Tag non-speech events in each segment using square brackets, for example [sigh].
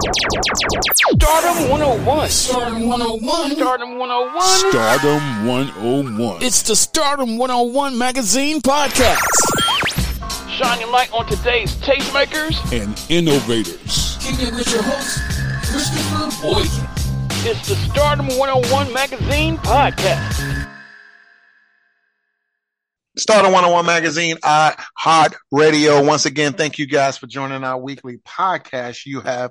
Stardom 101. Stardom 101. Stardom 101. Stardom 101. It's the Stardom 101 magazine podcast. Shining light on today's tastemakers. and innovators. Kicking it with your host, Christopher Boykin. It's the Stardom 101 magazine podcast. Stardom 101 Magazine, Heart Radio. Once again, thank you guys for joining our weekly podcast. You have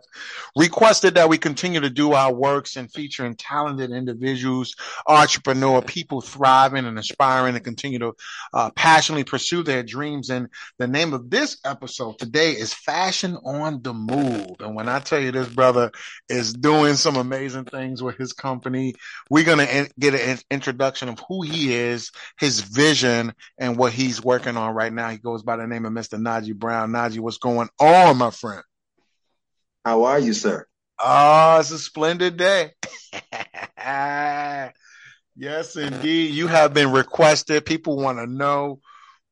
requested that we continue to do our works and featuring talented individuals, entrepreneur, people thriving and aspiring to continue to uh, passionately pursue their dreams. And the name of this episode today is Fashion on the Move. And when I tell you this brother is doing some amazing things with his company, we're going to get an introduction of who he is, his vision, and what he's working on right now. He goes by the name of Mr. Najee Brown. Najee, what's going on, my friend? How are you, sir? Oh, it's a splendid day. [laughs] yes, indeed. You have been requested. People want to know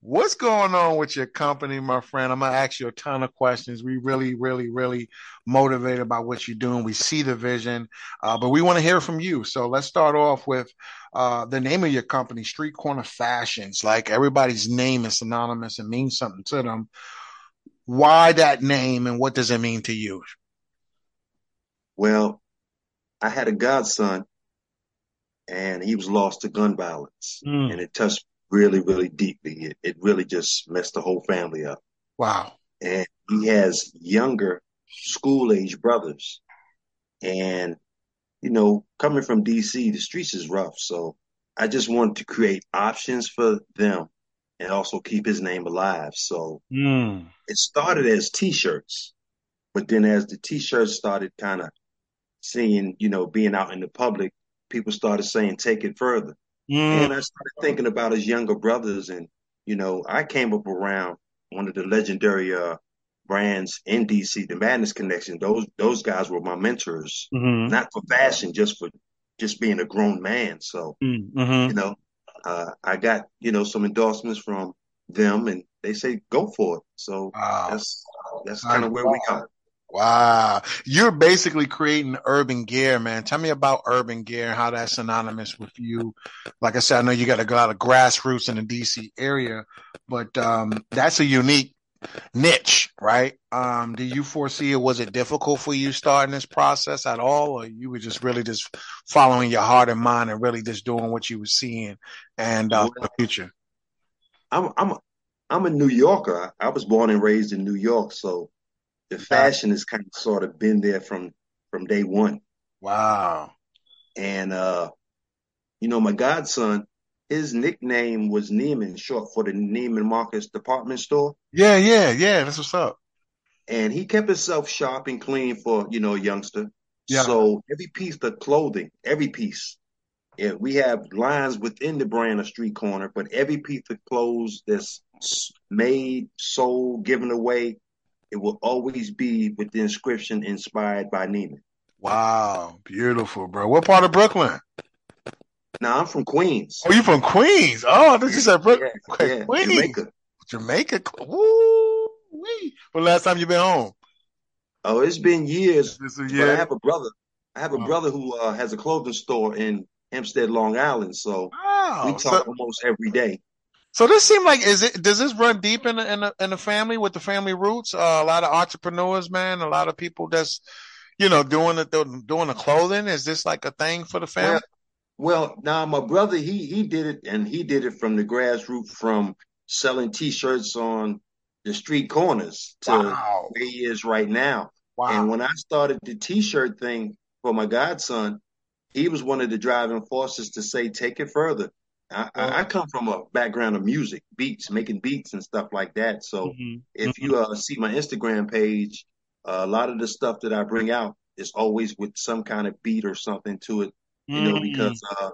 what's going on with your company, my friend. I'm going to ask you a ton of questions. We really, really, really motivated by what you're doing. We see the vision, uh, but we want to hear from you. So let's start off with uh, the name of your company, Street Corner Fashions. Like everybody's name is synonymous and means something to them. Why that name and what does it mean to you? Well, I had a godson and he was lost to gun violence Mm. and it touched really, really deeply. It, it really just messed the whole family up. Wow. And he has younger school age brothers. And, you know, coming from DC, the streets is rough. So I just wanted to create options for them and also keep his name alive. So Mm. it started as t-shirts, but then as the t-shirts started kind of seeing, you know, being out in the public, people started saying, take it further. Mm. And I started thinking about his younger brothers. And, you know, I came up around one of the legendary, uh, brands in DC, the Madness Connection. Those, those guys were my mentors, Mhm. not for fashion, just for just being a grown man. So, Mhm. you know, uh, I got, you know, some endorsements from them and they say, go for it. So Wow. that's, that's kind of where we are. Wow. You're basically creating urban gear, man. Tell me about urban gear and how that's synonymous with you. Like I said, I know you got a lot of grassroots in the DC area, but um, that's a unique niche, right? Um, do you foresee it? Was it difficult for you starting this process at all, or you were just really just following your heart and mind and really just doing what you were seeing and uh, the future? I'm, I'm, I'm a New Yorker. I was born and raised in New York. So the fashion has kind of sort of been there from, from day one. Wow. And, uh, you know, my godson, his nickname was Neiman, short for the Neiman Marcus department store. Yeah, yeah, yeah. That's what's up. And he kept himself sharp and clean for, you know, a youngster. Yeah. So every piece of clothing, every piece, yeah, we have lines within the brand of Street Corner, but every piece of clothes that's made, sold, given away, it will always be with the inscription inspired by Neiman. Wow. Beautiful, bro. What part of Brooklyn? Now I'm from Queens. Oh, you from Queens? Oh, I thought you said Brooklyn. Yeah, Queens. Jamaica. Jamaica. Woo wee. When last time you been home? Oh, it's been years, This is but I have a brother. I have a Oh. brother who uh, has a clothing store in Hempstead, Long Island. So Wow. we Oh, So, talk almost every day. So this seemed like is it? Does this run deep in the in the, in the family with the family roots? Uh, a lot of entrepreneurs, man. A lot of people that's you know doing the doing the clothing. Is this like a thing for the family? Well, now my brother, he he did it, and he did it from the grassroots, from selling T-shirts on the street corners to Wow. where he is right now. Wow. And when I started the T-shirt thing for my godson, he was one of the driving forces to say, take it further. I, I, I come from a background of music, beats, making beats and stuff like that. So Mhm. if you uh, see my Instagram page, uh, a lot of the stuff that I bring out is always with some kind of beat or something to it, you know, Mm. because, uh,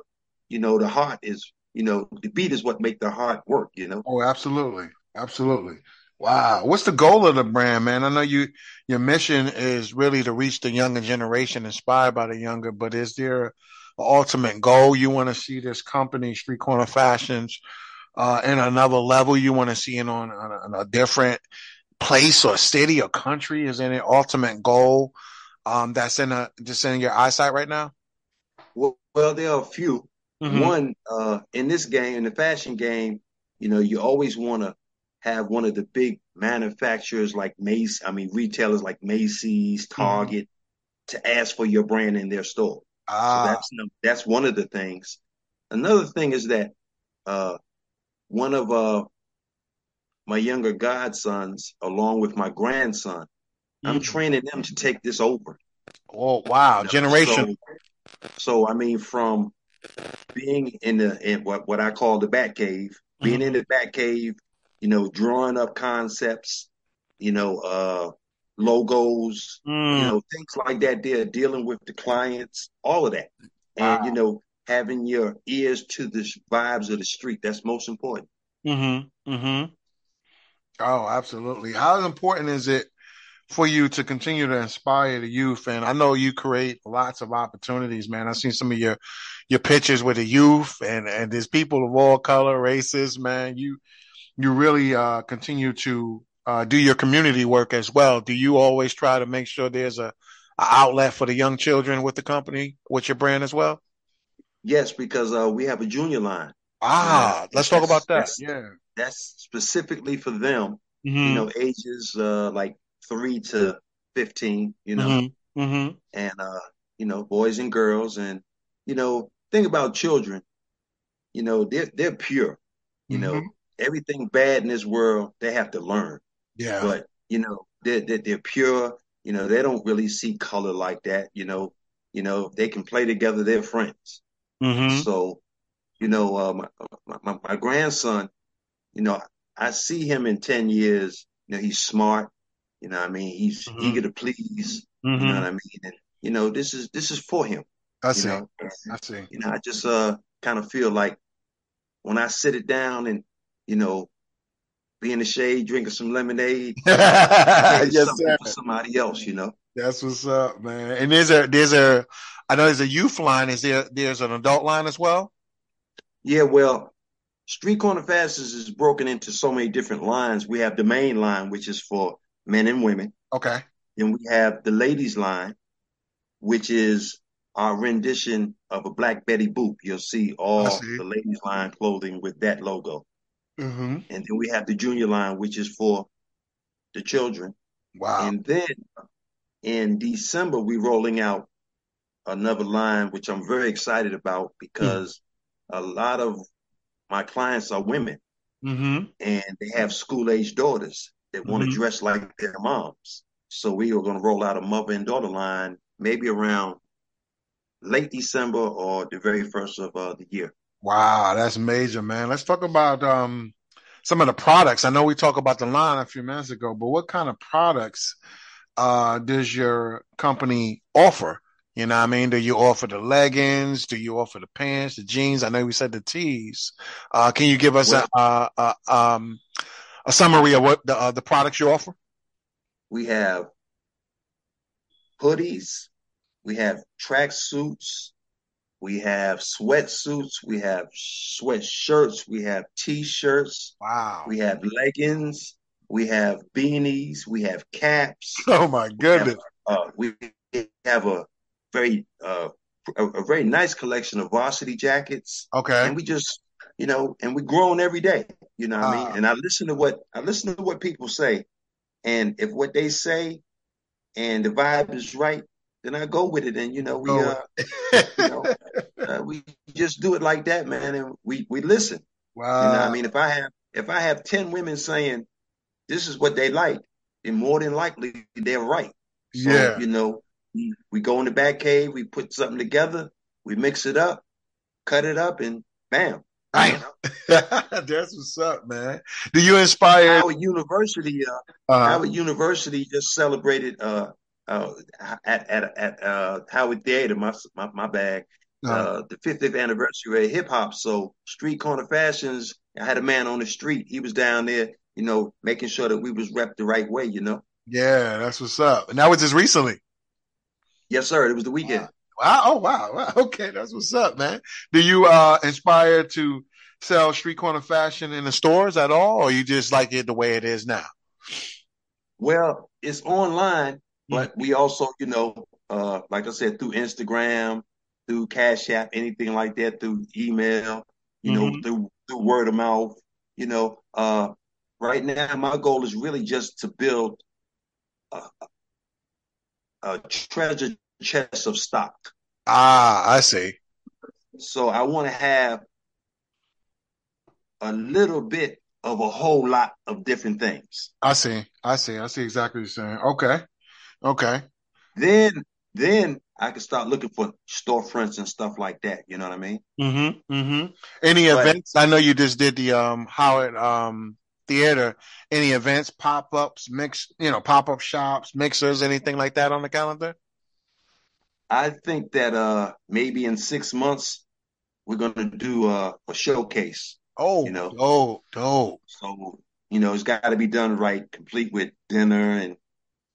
you know, the heart is, you know, the beat is what make the heart work, you know? Oh, absolutely. Absolutely. Wow. What's the goal of the brand, man? I know you your mission is really to reach the younger generation, inspired by the younger, but is there an ultimate goal you want to see this company, Street Corner Fashions, uh, in another level? You want to see it on, on, a, on a different place or city or country? Is an ultimate goal um, that's in a just in your eyesight right now? Well, well there are a few. Mhm. One, uh, in this game, in the fashion game, you know, you always want to have one of the big manufacturers like Macy's, I mean, retailers like Macy's, Target, to ask for your brand in their store. So Ah, that's that's one of the things. Another thing is that uh, one of uh, my younger godsons, along with my grandson, I'm Mhm. training them to take this over. oh wow, you know. generation. So, so I mean, from being in the in what what I call the Bat Cave, being Mm-hmm. in the Bat Cave, you know, drawing up concepts, you know, uh, logos, Mm. you know, things like that. They're dealing with the clients, all of that, and Wow. you know, having your ears to the vibes of the street. That's most important. Mm-hmm. Mm-hmm. Oh, absolutely. How important is it for you to continue to inspire the youth? And I know you create lots of opportunities, man. I've seen some of your your pictures with the youth and and there's people of all color, races, man. You you really uh continue to uh do your community work as well. Do you always try to make sure there's a, a outlet for the young children with the company, with your brand as well? Yes, because uh, we have a junior line. Ah, Yeah. let's talk about that. That's- Yeah. That's specifically for them. Mm-hmm. You know, ages uh, like three to fifteen. You know. Mm-hmm. Mm-hmm. and uh, you know, boys and girls, and you know, think about children. You know, they're they're pure. You know, Mhm. everything bad in this world they have to learn, Yeah. but you know, they're, they're they're pure. You know, they don't really see color like that. You know, you know, they can play together. They're friends. Mm-hmm. So, you know, uh, my, my my grandson, you know, I see him in ten years. You know, he's smart. You know, what I mean, he's Mhm. eager to please. You Mm-hmm. know what I mean? And you know, this is this is for him. I see. know, I see. you know, I just uh kind of feel like when I sit it down and you know, be in the shade drinking some lemonade, [laughs] yes, sir. for somebody else. You know. That's what's up, man. And there's a there's a I know there's a youth line. Is there there's an adult line as well? Yeah, well, Street Corner Fashions is broken into so many different lines. We have the main line, which is for men and women. Okay. Then we have the ladies line, which is our rendition of a Black Betty Boop. You'll see all see. the ladies line clothing with that logo. Mm-hmm. And then we have the junior line, which is for the children. Wow. And then in December, we're rolling out another line, which I'm very excited about because a lot of my clients are women Mm-hmm. and they have school age daughters that want to Mhm. dress like their moms. So we are going to roll out a mother and daughter line maybe around late December or the very first of uh, the year. Wow, that's major, man. Let's talk about um some of the products. I know we talked about the line a few minutes ago, but what kind of products uh does your company offer? You know what I mean? Do you offer the leggings? Do you offer the pants, the jeans? I know we said the tees. Uh can you give us a uh, uh um a summary of what the uh, the products you offer? We have hoodies, we have track suits, we have sweatsuits, we have sweatshirts, we have t-shirts, Wow. we have leggings, we have beanies, we have caps. [laughs] Oh my goodness. Uh, we have a very uh, a, a very nice collection of varsity jackets, Okay. and we just you know, and we're growing every day. You know what I Ah. mean? And I listen to what I listen to what people say, and if what they say and the vibe is right, then I go with it. And you know, we uh, you know, [laughs] uh, we just do it like that, man, and we we listen. You know Wow. I mean? If I have if I have ten women saying this is what they like, then more than likely they're right. So, Yeah. you know, we, go in the Bat Cave, we put something together, we mix it up, cut it up, and bam. Bam. [laughs] That's what's up, man. Do you inspire Howard University, uh, uh, Howard University just celebrated uh, uh, at at at uh, Howard Theater, my my, my bag, uh, uh, the 50th anniversary of hip hop. So Street Corner Fashions, I had a man on the street. He was down there, you know, making sure that we was rep the right way. You know. Yeah, that's what's up. And that was just recently. Yes, sir. It was the weekend. Wow. Oh, wow. wow. [laughs] Okay, that's what's up, man. Do you uh inspire to sell street corner fashion in the stores at all, or you just like it the way it is now? Well, it's online, but we also, you know, uh, like I said, through Instagram, through Cash App, anything like that, through email, you know, Mhm. through through word of mouth. You know, uh, right now my goal is really just to build a, a treasure chest of stock. Ah, I see. So I want to have a little bit of a whole lot of different things. I see. I see. I see exactly what you're saying. Okay. Okay. Then, then I can start looking for storefronts and stuff like that. You know what I mean? Mm-hmm. Mm-hmm. Any But- events? I know you just did the um Howard um theater. Any events, pop-ups, mix, you know, pop-up shops, mixers, anything like that on the calendar? I think that uh maybe in six months we're gonna do a, a showcase. Oh, You know. dope, dope. So you know it's got to be done right, complete with dinner and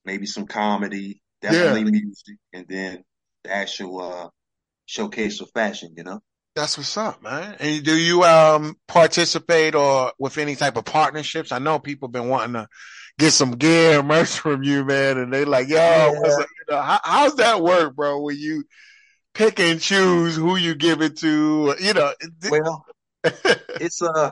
maybe some comedy, definitely music, and then the actual uh showcase of fashion. You know. That's what's up, man. And do you um participate or with any type of partnerships? I know people been wanting to get some gear, merch [laughs] from you, man, and they like, yo, what's up? You know, how, how's that work, bro? When you pick and choose who you give it to, you know? Well, [laughs] it's uh,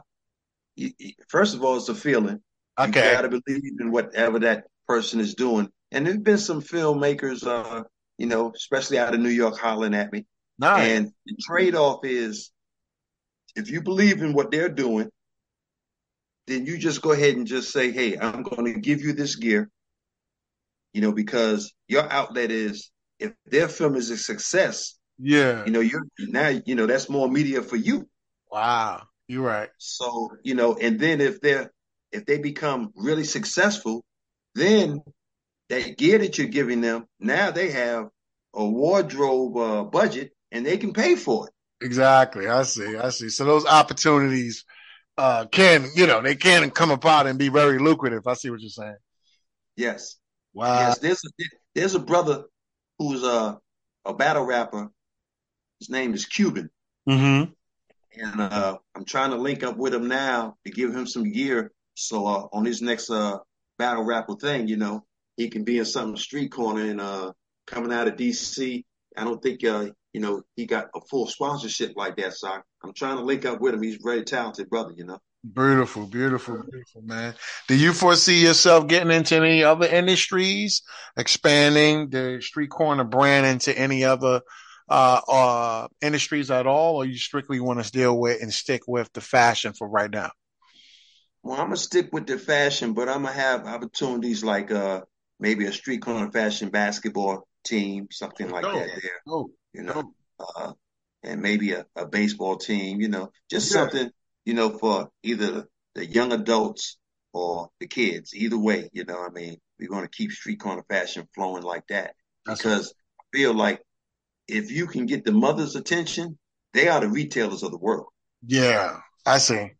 first of all, it's a feeling. Okay, You gotta believe in whatever that person is doing. And there's been some filmmakers, uh, you know, especially out of New York, hollering at me. nice. And the trade-off is if you believe in what they're doing, then you just go ahead and just say, Hey, I'm going to give you this gear, you know, because your outlet is if their film is a success, yeah. you know, you're now, you know, that's more media for you. Wow. You're right. So, you know, and then if they're if they become really successful, then that gear that you're giving them, now they have a wardrobe uh, budget and they can pay for it. Exactly. I see. I see. So those opportunities uh can, you know, they can come apart and be very lucrative. I see what you're saying. Yes. Wow. Yes, there's a, there's a brother who's a a battle rapper. His name is Cuban, Mm-hmm. and uh, I'm trying to link up with him now to give him some gear. So uh, on his next uh, battle rapper thing, you know, he can be in some street corner and uh, coming out of DC. I don't think uh, you know he got a full sponsorship like that. So I, I'm trying to link up with him. He's a very talented brother, you know. Beautiful, beautiful, beautiful, man. Do you foresee yourself getting into any other industries, expanding the street corner brand into any other uh, uh, industries at all, or you strictly want to deal with and stick with the fashion for right now? Well, I'm gonna stick with the fashion, but I'm gonna have opportunities like uh maybe a street corner fashion basketball team, something like Dope. that there, you know, uh, and maybe a, a baseball team, you know, just Yeah. something, you know, for either the young adults or the kids. Either way, you know, I mean, we're gonna keep street corner fashion flowing like that That's because I feel like if you can get the mother's attention, they are the retailers of the world. yeah, I see.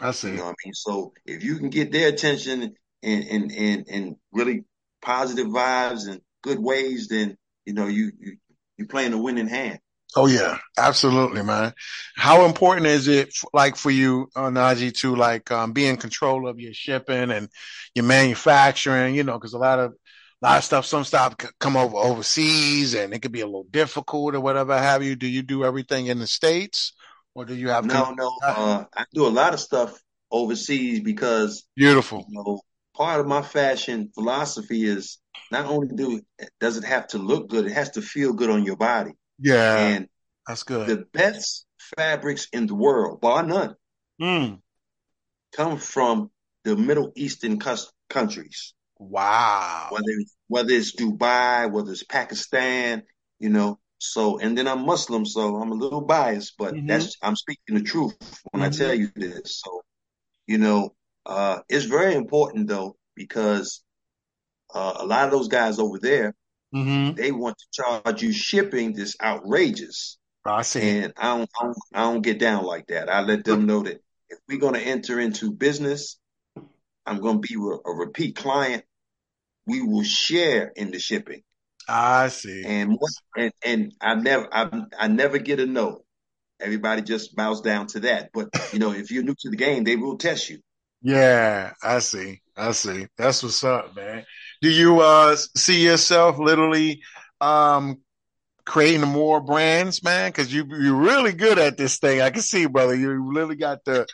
I see. You know what I mean? So if you can get their attention and and and, and really positive vibes and good ways, then you know you you you're playing a winning hand. Oh yeah, absolutely, man. How important is it, like for you, uh, Najee, to like um, be in control of your shipping and your manufacturing? You know, because a lot of a lot of stuff, some stuff come over overseas, and it could be a little difficult or whatever have you. Do you do everything in the states, or do you have No, con- no, uh, I do a lot of stuff overseas because beautiful? you know part of my fashion philosophy is not only do does it have to look good, it has to feel good on your body. Yeah, And that's good. the best fabrics in the world, bar none, Mm, come from the Middle Eastern countries. wow. whether it's, whether it's Dubai, whether it's Pakistan, you know. So, and then I'm Muslim, so I'm a little biased, but Mhm. that's I'm speaking the truth when I Mhm. tell you this. So, you know, uh, it's very important though because uh, a lot of those guys over there Mm-hmm. they want to charge you shipping that's outrageous, I see. and I don't, I don't I don't get down like that. I let them know that if we're going to enter into business, I'm going to be a repeat client. We will share in the shipping. I see. And and and I never I I never get a no. Everybody just bows down to that. But you know, if you're new to the game, they will test you. Yeah, I see. I see. That's what's up, man. Do you uh see yourself literally um creating more brands, man? Because you you're really good at this thing. I can see, brother. You really got the,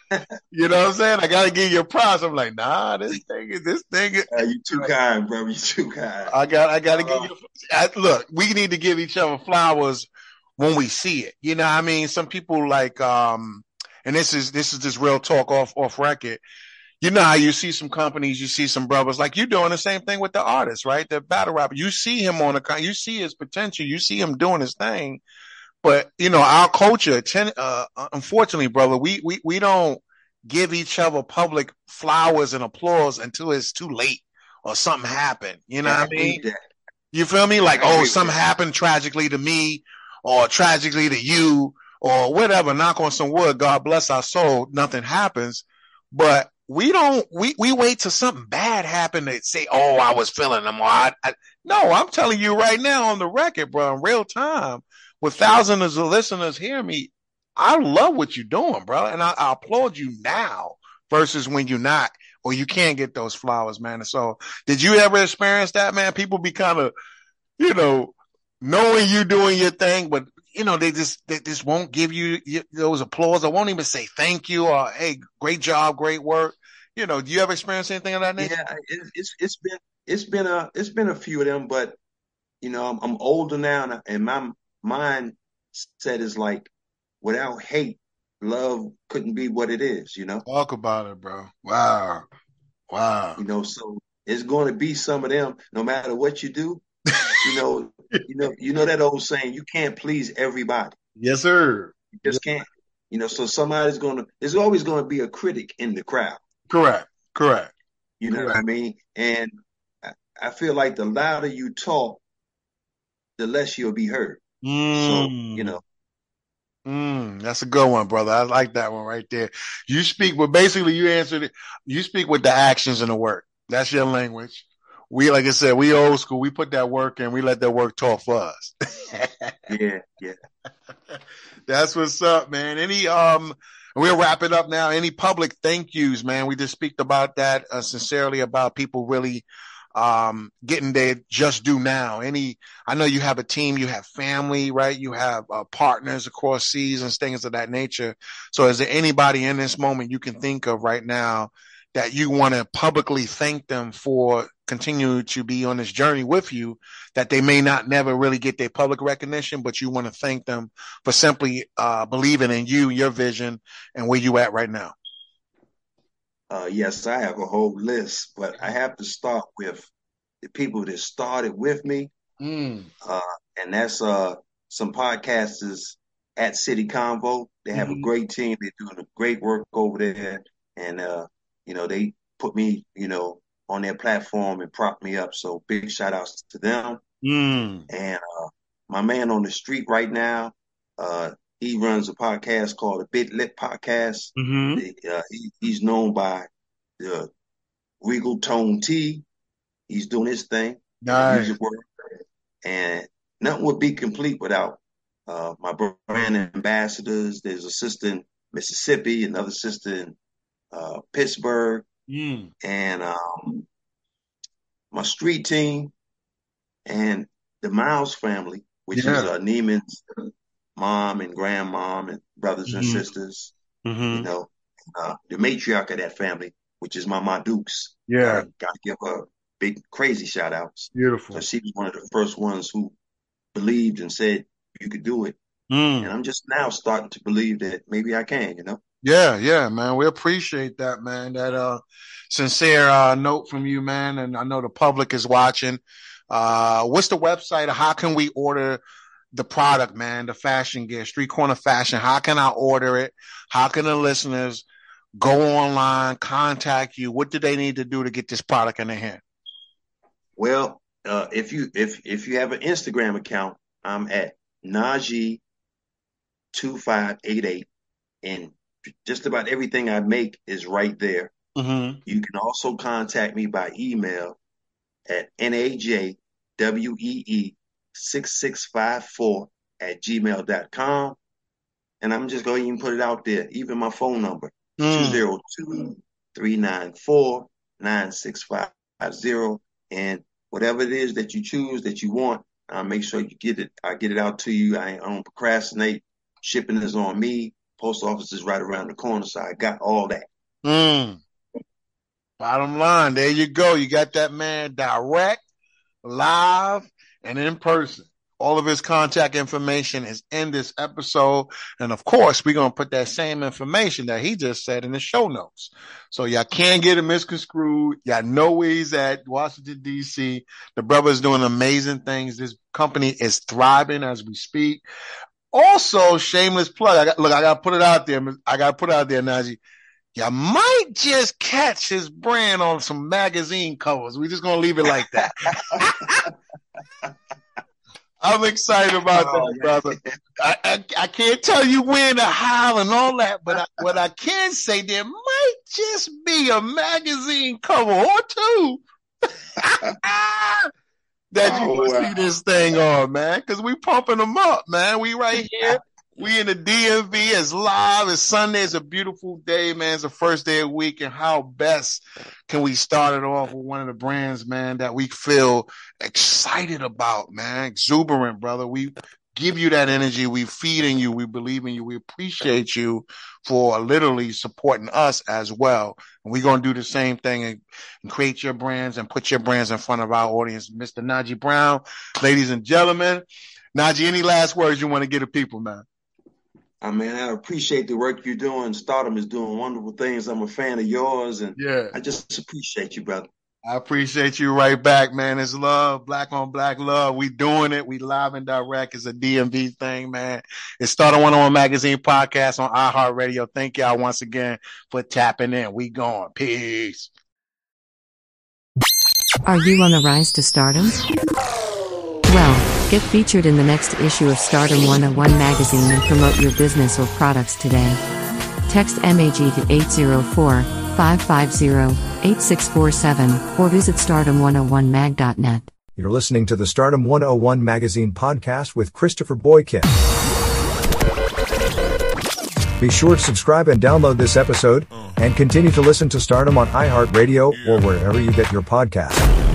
you know what I'm saying? I gotta give you a props. I'm like, nah, this thing is this thing. Is, Uh, you too kind, bro. You too kind. I got I gotta Uh, give you. I, look, we need to give each other flowers when we see it. You know, what I mean, some people like, um, and this is this is just real talk off off record. You know how you see some companies, you see some brothers like you doing the same thing with the artist, right? The battle rapper. You see him on a, you see his potential, you see him doing his thing, but you know our culture. Ten, uh, unfortunately, brother, we we we don't give each other public flowers and applause until it's too late or something happened. You know what I mean? that. You feel me? Like, oh, something that. happened tragically to me or tragically to you or whatever. Knock on some wood. God bless our soul. Nothing happens. But we don't, we, we wait till something bad happened to say, oh, I was feeling them. I, I, no, I'm telling you right now on the record, bro, in real time with thousands of listeners hear me. I love what you're doing, bro. And I, I applaud you now versus when you're not or you can't get those flowers, man. And so did you ever experience that, man? People be kind of, you know, knowing you doing your thing, but you know, they just they just won't give you those applause. I won't even say thank you or hey, great job, great work. You know, do you ever experience anything of that nature? Yeah, it, it's it's been it's been a it's been a few of them, but you know, I'm, I'm older now, and, and my mindset is like, without hate, love couldn't be what it is. You know, Talk about it, bro. Wow, wow. you know, so it's going to be some of them, no matter what you do. You know, you know, you know that old saying, you can't please everybody. Yes, sir. You just can't. You know, so somebody's going to. There's always going to be a critic in the crowd. Correct. Correct. You know what I mean? And I, I feel like the louder you talk, the less you'll be heard. So, Mm. you know, Mm, that's a good one, brother. I like that one right there. You speak, but basically you answered it. You speak with the actions and the work. That's your language. We, like I said, we old school. We put that work in. We let that work talk for us. [laughs] yeah, yeah. That's what's up, man. Any, um, we're wrapping up now. Any public thank yous, man. We just speak about that uh, sincerely about people really, um, getting their just due now. Any, I know you have a team, you have family, right? You have uh, partners across seasons, things of that nature. So is there anybody in this moment you can think of right now that you want to publicly thank them for continuing to be on this journey with you that they may not never really get their public recognition, but you want to thank them for simply uh, believing in you, your vision, and where you at right now. Uh, yes, I have a whole list, but I have to start with the people that started with me, Mm. uh, and that's uh some podcasters at City Convo. They have Mhm. a great team. They're doing a great work over there, and uh, you know, they put me, you know, on their platform and prop me up. So big shout outs to them. Mm. And uh, my man on the street right now, uh, he runs a podcast called the Bit Lit Podcast. Mm-hmm. Uh, he, he's known by the Regal Tone T. He's doing his thing, Nice. work, and nothing would be complete without uh, my brand ambassadors. There's a sister in Mississippi, another sister in uh, Pittsburgh, Mm. and um, my street team, and the Miles family, which Yeah. is uh, Neiman's mom and grandmom and brothers and Mhm. sisters. You Mm-hmm. know, uh, the matriarch of that family, which is Mama Dukes. Yeah. Got to give her big, crazy shout outs. Beautiful. So she was one of the first ones who believed and said you could do it. Mm. And I'm just now starting to believe that maybe I can, you know? Yeah, yeah, man. We appreciate that, man. That uh sincere uh note from you, man. And I know the public is watching. Uh what's the website? How can we order the product, man? The fashion gear, street corner fashion. How can I order it? How can the listeners go online, contact you? What do they need to do to get this product in their hand? Well, uh, if you if if you have an Instagram account, I'm at Najee two five eight eight, and just about everything I make is right there. Mm-hmm. You can also contact me by email at najwee6654 at gmail.com. And I'm just going to even put it out there, even my phone number, Mm. 202-394-9650. And whatever it is that you choose that you want, I'll make sure you get it. I get it out to you. I, I don't procrastinate. Shipping is on me. Post office is right around the corner, so I got all that. Mm. Bottom line, there you go. You got that man direct, live, and in person. All of his contact information is in this episode. And of course, we're going to put that same information that he just said in the show notes. So y'all can't get him misconstrued. Y'all know where he's at, Washington, D.C. The brother's doing amazing things. This company is thriving as we speak. Also, shameless plug. I got, look, I got to put it out there. I got to put it out there, Najee. You might just catch his brand on some magazine covers. We're just going to leave it like that. [laughs] I'm excited about Oh, that, brother. I, I, I can't tell you when or how and all that, but I, what I can say, there might just be a magazine cover or two [laughs] that you Oh, wow. see this thing on, man. Because we pumping them up, man. We right here. We in the DMV. It's live. It's Sunday. It's a beautiful day, man. It's the first day of the week. And how best can we start it off with one of the brands, man, that we feel excited about, man? Exuberant, brother. We give you that energy. We feed in you. We believe in you. We appreciate you for literally supporting us as well. And we're going to do the same thing and, and create your brands and put your brands in front of our audience. Mr. Najee Brown, ladies and gentlemen. Najee, any last words you want to give to people, man? I mean, I appreciate the work you're doing. Stardom is doing wonderful things. I'm a fan of yours, and Yeah. I just appreciate you, brother. I appreciate you right back, man. It's love, black on black love. We doing it. We live and direct. It's a DMV thing, man. It's Stardom 101 Magazine podcast on iHeartRadio. Thank y'all once again for tapping in. We going. Peace. Are you on the rise to stardom? Well, get featured in the next issue of Stardom 101 magazine and promote your business or products today. Text MAG to 804 550 8647 or visit stardom101mag.net. You're listening to the Stardom 101 Magazine podcast with Christopher Boykin. Be sure to subscribe and download this episode, and continue to listen to Stardom on iHeartRadio or wherever you get your podcasts.